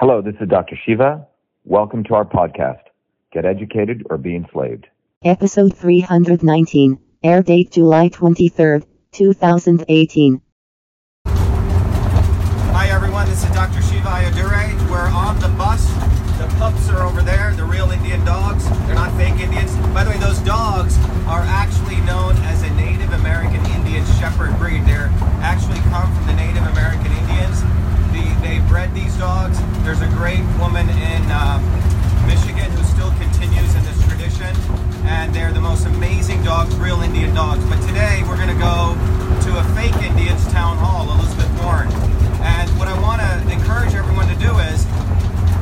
Hello, this is Dr. Shiva. Welcome to our podcast, Get Educated or Be Enslaved. Episode 319, air date July 23rd, 2018. Hi everyone, this is Dr. Shiva Ayyadurai. We're on the bus. The pups are over there, the real Indian dogs. They're not fake Indians. By the way, those dogs are actually known as a Native American Indian Shepherd breed. They're actually come from the Native American Indians. These dogs. There's a great woman in um, Michigan who still continues in this tradition. And they're the most amazing dogs, real Indian dogs. But today we're going to go to a fake Indians town hall, Elizabeth Warren. And what I want to encourage everyone to do is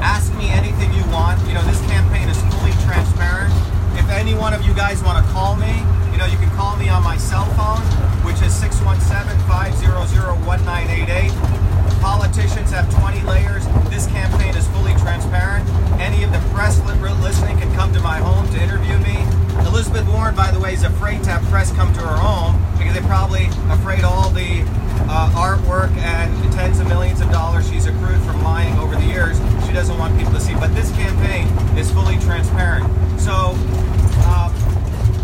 ask me anything you want. You know, this campaign is fully transparent. If any one of you guys want to call me, you know, you can call me on my cell phone, which is 617-500-1988. Politicians have 20 layers. This campaign is fully transparent. Any of the press li- listening can come to my home to interview me. Elizabeth Warren, by the way, is afraid to have press come to her home because they're probably afraid all the uh, artwork and tens of millions of dollars she's accrued from lying over the years. She doesn't want people to see. But this campaign is fully transparent. So uh,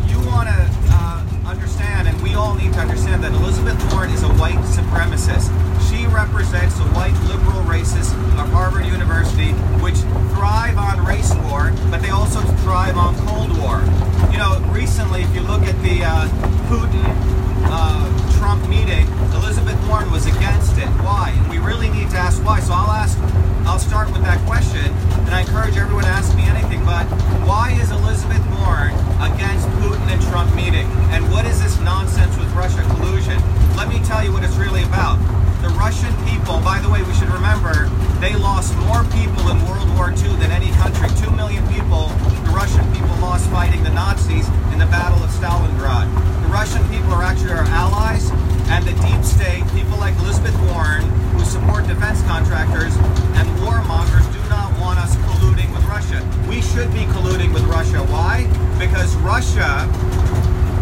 you want to understand, and we all need to understand that Elizabeth Warren is a white supremacist. She represents the white liberal racists of Harvard University, which thrive on race war, but they also thrive on Cold War. You know, recently, if you look at the uh, Putin uh, Trump meeting, Elizabeth Warren was against it. Why? And we really need to ask why. So I'll ask, I'll start with that question, and I encourage everyone to ask me anything, but why is Elizabeth Warren against Putin and Trump meeting? And what is this nonsense with Russia collusion? Let me tell you what it's really about. The Russian people, by the way, we should remember, they lost more people in World War II than any country. Two million people, the Russian people lost fighting the Nazis in the Battle of Stalingrad. The Russian people are actually our allies, and the deep state, people like Elizabeth Warren, who support defense contractors, and warmongers do not want us colluding with Russia. We should be colluding with Russia. Why? Because Russia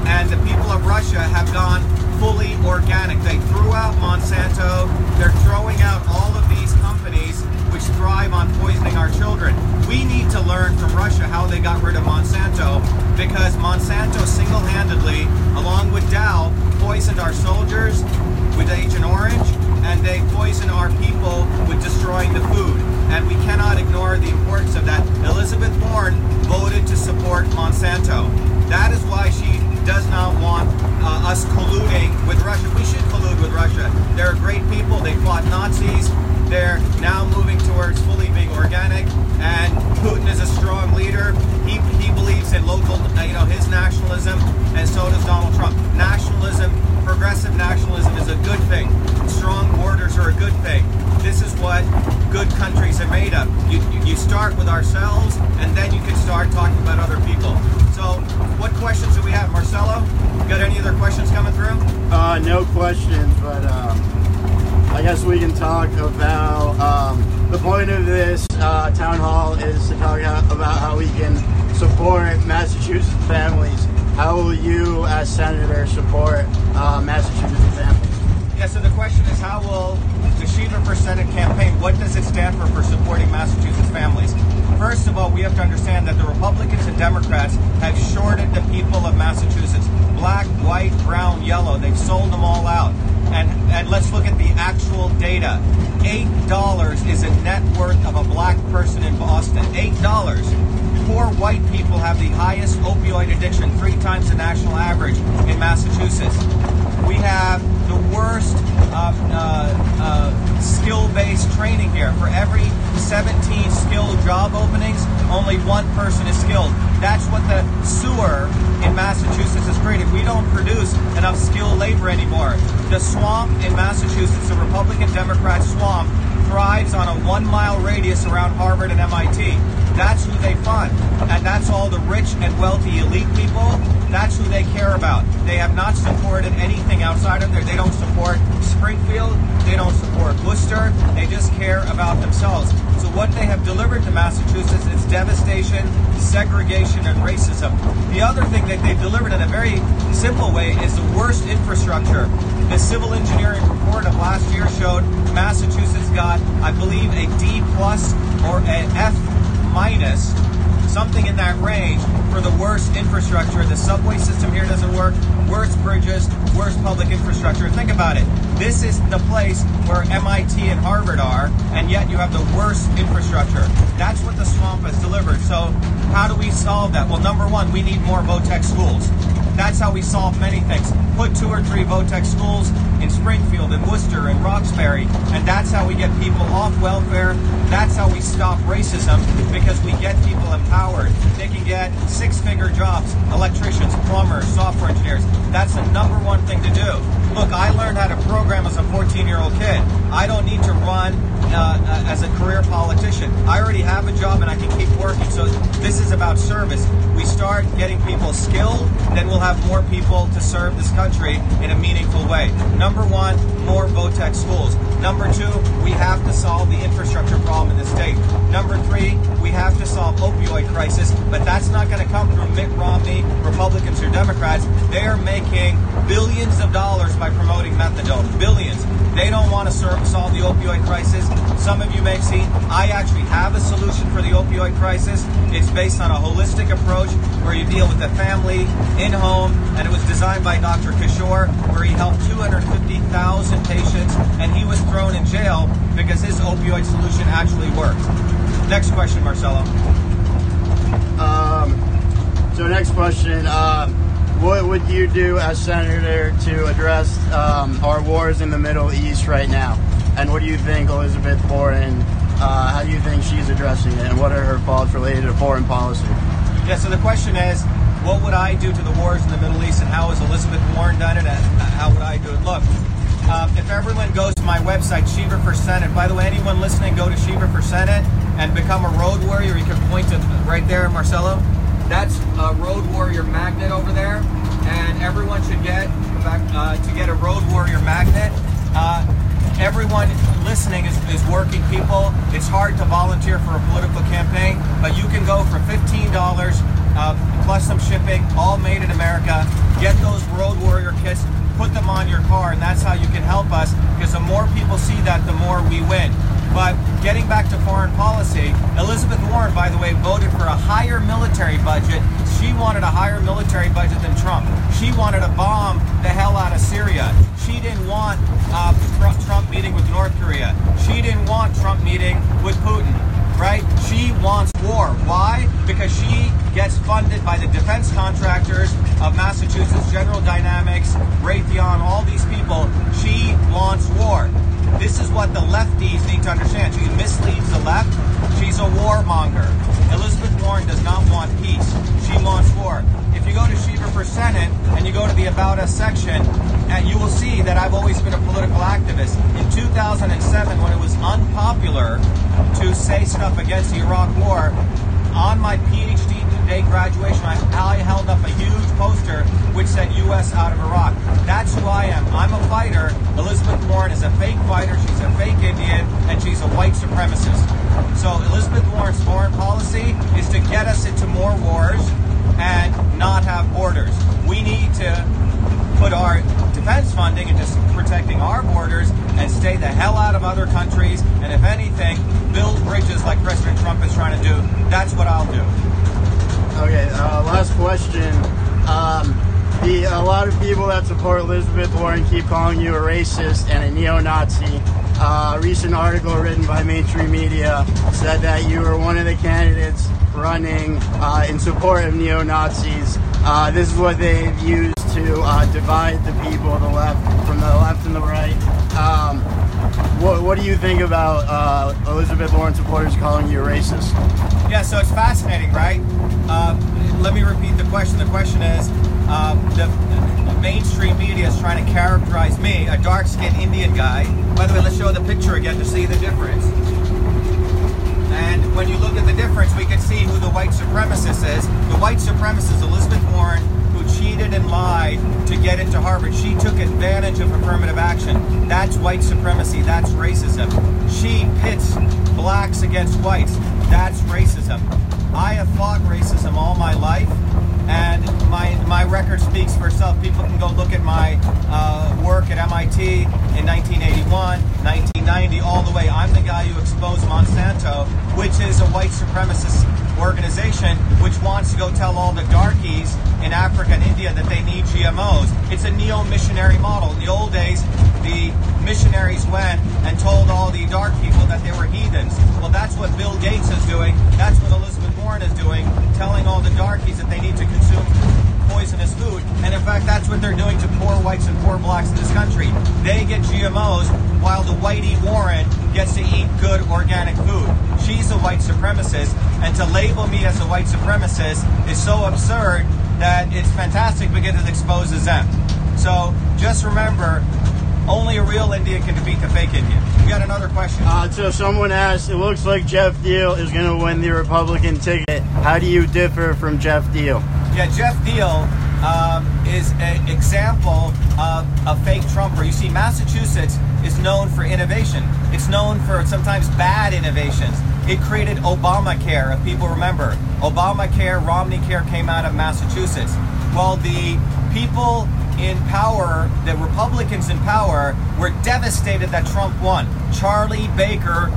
and the people of Russia have gone fully organic. They threw out Monsanto. They're throwing out all of these companies which thrive on poisoning our children. We need to learn from Russia how they got rid of Monsanto because Monsanto single-handedly, along with Dow, poisoned our soldiers with Agent Orange and they poison our people the food. And we cannot ignore the importance of that. Elizabeth Warren voted to support Monsanto. That is why she does not want uh, us colluding with Russia. We should collude with Russia. They're great people. They fought Nazis. They're now moving towards fully being organic. And Putin is a strong leader. He, he believes in local, you know, his nationalism, and so does Donald Trump. Nationalism, progressive nationalism is a good thing. Strong borders are a good thing. This is what good countries are made of. You, you, start with ourselves, and then you can start talking about other people. So, what questions do we have, Marcelo? Got any other questions coming through? Uh, no questions, but um, I guess we can talk about um, the point of this uh, town hall is to talk about how we can support Massachusetts families. How will you, as senator, support uh, Massachusetts families? Yeah, so the question is how will the Shiva for Senate campaign, what does it stand for for supporting Massachusetts families? First of all, we have to understand that the Republicans and Democrats have shorted the people of Massachusetts. Black, white, brown, yellow. They've sold them all out. And, and let's look at the actual data. $8 is a net worth of a black person in Boston. $8 poor white people have the highest opioid addiction, three times the national average in Massachusetts. We have the worst uh, uh, uh, skill-based training here. For every 17 skilled job openings, only one person is skilled. That's what the sewer in Massachusetts has created. We don't produce enough skilled labor anymore. The swamp in Massachusetts, the Republican Democrat swamp, thrives on a one mile radius around Harvard and MIT. That's who they fund. And that's all the rich and wealthy elite people. That's who they care about. They have not supported anything outside of there. They don't support Springfield. They don't support Worcester. They just care about themselves. So what they have delivered to Massachusetts is devastation, segregation, and racism. The other thing that they've delivered in a very simple way is the worst infrastructure. The civil engineering report of last year showed Massachusetts got, I believe, a D plus or an F minus something in that range for the worst infrastructure. The subway system here doesn't work, worst bridges, worst public infrastructure. Think about it. This is the place where MIT and Harvard are, and yet you have the worst infrastructure. That's what the swamp has delivered. So, how do we solve that? Well, number one, we need more VOTEC schools. That's how we solve many things. Put two or three VOTEC schools in Springfield, in Worcester, in Roxbury, and that's how we get people off welfare. That's how we stop racism because we get people empowered. They can get six-figure jobs, electricians, plumbers, software engineers. That's the number one thing to do. Look, I learned how to program as a 14-year-old kid. I don't need to run uh, as a career politician. I already have a job and I can keep working. So this is about service. We start getting people skilled, then we'll have more people to serve this country in a meaningful way. Number one, more VOTEC schools. Number two, we have to solve the infrastructure problem in the state. Number three, we have to solve opioid crisis, but that's not going to come through Mitt Romney, Republicans, or Democrats. They are making billions of dollars by promoting methadone. Billions. They don't want to solve the opioid crisis. Some of you may have seen, I actually have a solution for the opioid crisis. It's based on a holistic approach where you deal with the family, in home, and it was designed by Dr. Kishore, where he helped 250,000 patients, and he was thrown in jail because his opioid solution actually worked. Next question, Marcelo. Um, so next question. Um, what would you do as senator to address um, our wars in the Middle East right now? And what do you think Elizabeth Warren, uh, how do you think she's addressing it? And what are her faults related to foreign policy? Yeah, so the question is, what would I do to the wars in the Middle East and how has Elizabeth Warren done it and how would I do it? Look, um, if everyone goes to my website, Shiva for Senate, by the way, anyone listening, go to Shiva for Senate and become a road warrior. You can point to right there, Marcelo. That's a Road Warrior magnet over there, and everyone should get uh, to get a Road Warrior magnet. Uh, everyone listening is, is working people. It's hard to volunteer for a political campaign, but you can go for $15 uh, plus some shipping, all made in America. Get those Road Warrior kits, put them on your car, and that's how you can help us because the more people see that, the more we win. But getting back to foreign policy, Elizabeth Warren, by the way, voted for a higher military budget. She wanted a higher military budget than Trump. She wanted to bomb the hell out of Syria. She didn't want uh, Trump meeting with North Korea. She didn't want Trump meeting with Putin right? She wants war. Why? Because she gets funded by the defense contractors of Massachusetts, General Dynamics, Raytheon, all these people. She wants war. This is what the lefties need to understand. She misleads the left. She's a warmonger. Elizabeth Warren does not want peace. She wants war. If you go to Shiva for Senate and you go to the About Us section, and you will see that I've always been a political activist. In 2007, when it was unpopular to say stuff against the Iraq War, on my PhD day graduation, I, I held up a huge poster which said U.S. out of Iraq. That's who I am. I'm a fighter. Elizabeth Warren is a fake fighter. She's a fake Indian, and she's a white supremacist. So Elizabeth Warren's foreign policy is to get us into more wars and not have borders. We need to put our defense funding into protecting our borders and stay the hell out of other countries. And if anything, build bridges like President Trump is trying to do. That's what I'll do. Lot of people that support Elizabeth Warren keep calling you a racist and a neo-Nazi. Uh, a recent article written by mainstream media said that you were one of the candidates running uh, in support of neo-Nazis. Uh, this is what they've used to uh, divide the people, the left from the left and the right. Um, what, what, do you think about uh, Elizabeth Warren supporters calling you a racist? Yeah, so it's fascinating, right? Uh, let me repeat the question. The question is uh, the, the, mainstream media is trying to characterize me, a dark skinned Indian guy. By the way, let's show the picture again to see the difference. And when you look at the difference, we can see who the white supremacist is. The white supremacist, Elizabeth Warren, who cheated and lied to get into Harvard. She took advantage of affirmative action. That's white supremacy. That's racism. She pits blacks against whites. That's racism. I have fought racism all my life, and my my record speaks for itself. People can go look at my uh, work at MIT in 1981, 1990, all the way. I'm the guy who exposed Monsanto, which is a white supremacist organization which wants to go tell all the darkies in Africa and India that they need GMOs. It's a neo-missionary model. In the old days, the missionaries went and told all the dark people that they were heathens. Well, that's what Bill Gates is doing. That's what Elizabeth Warren is doing, telling all the darkies that they need to consume poisonous food. And in fact, that's what they're doing to poor whites and poor blacks in this country. They get GMOs while the whitey Warren gets to eat good organic food. She's a white supremacist, and to label me as a white supremacist is so absurd that it's fantastic because it exposes them. So just remember, only a real Indian can defeat the fake Indian. We got another question. Uh, so someone asked, it looks like Geoff Diehl is going to win the Republican ticket. How do you differ from Geoff Diehl? Yeah, Geoff Diehl um, is an example of a fake Trumper. You see, Massachusetts is known for innovation. It's known for sometimes bad innovations. It created Obamacare, if people remember. Obamacare, Romney Care came out of Massachusetts. Well, the people in power, the Republicans in power, were devastated that Trump won. Charlie Baker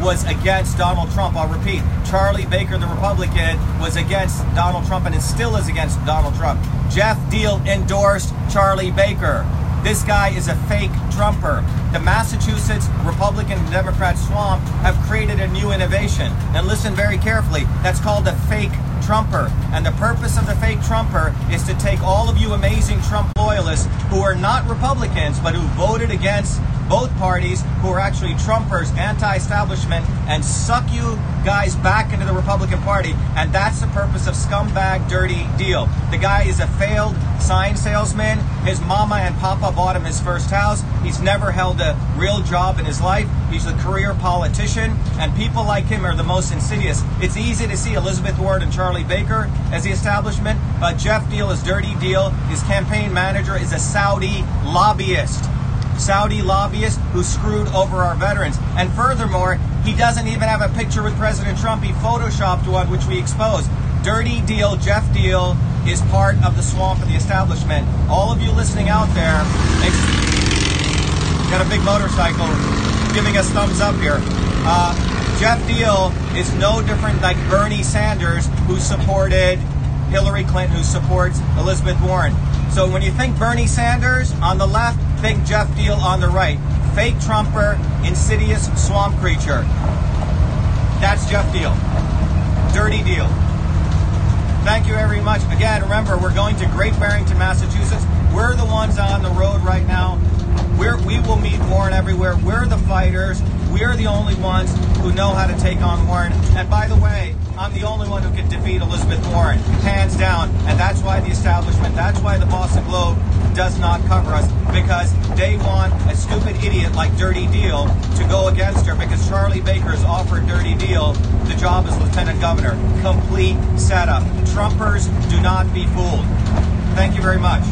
was against Donald Trump. I'll repeat Charlie Baker, the Republican, was against Donald Trump and it still is against Donald Trump. Geoff Diehl endorsed Charlie Baker. This guy is a fake Trumper. The Massachusetts Republican Democrat swamp have created a new innovation. And listen very carefully, that's called a fake Trumper. And the purpose of the fake Trumper is to take all of you amazing Trump loyalists who are not Republicans but who voted against both parties who are actually Trumpers, anti establishment, and suck you guys back into the Republican Party. And that's the purpose of Scumbag Dirty Deal. The guy is a failed sign salesman. His mama and papa bought him his first house. He's never held a real job in his life. He's a career politician. And people like him are the most insidious. It's easy to see Elizabeth Warren and Charlie Baker as the establishment, but Geoff Diehl is Dirty Deal. His campaign manager is a Saudi lobbyist. Saudi lobbyist who screwed over our veterans. And furthermore, he doesn't even have a picture with President Trump. He photoshopped one, which we exposed. Dirty Deal, Geoff Diehl, is part of the swamp of the establishment. All of you listening out there, got a big motorcycle giving us thumbs up here. Uh, Geoff Diehl is no different like Bernie Sanders, who supported Hillary Clinton, who supports Elizabeth Warren. So when you think Bernie Sanders on the left, think Geoff Diehl on the right. Fake Trumper, insidious swamp creature. That's Geoff Diehl. Dirty deal. Thank you very much. Again, remember, we're going to Great Barrington, Massachusetts. We're the ones on the road right now. We're, we will meet Warren everywhere. We're the fighters. We're the only ones who know how to take on Warren. And by the way, I'm the only one who can defeat Elizabeth Warren, hands down. And that's why the establishment, that's why the Boston Globe does not cover us, because they want a stupid idiot like Dirty Deal to go against her, because Charlie Baker's offered Dirty Deal the job as lieutenant governor. Complete setup. Trumpers do not be fooled. Thank you very much.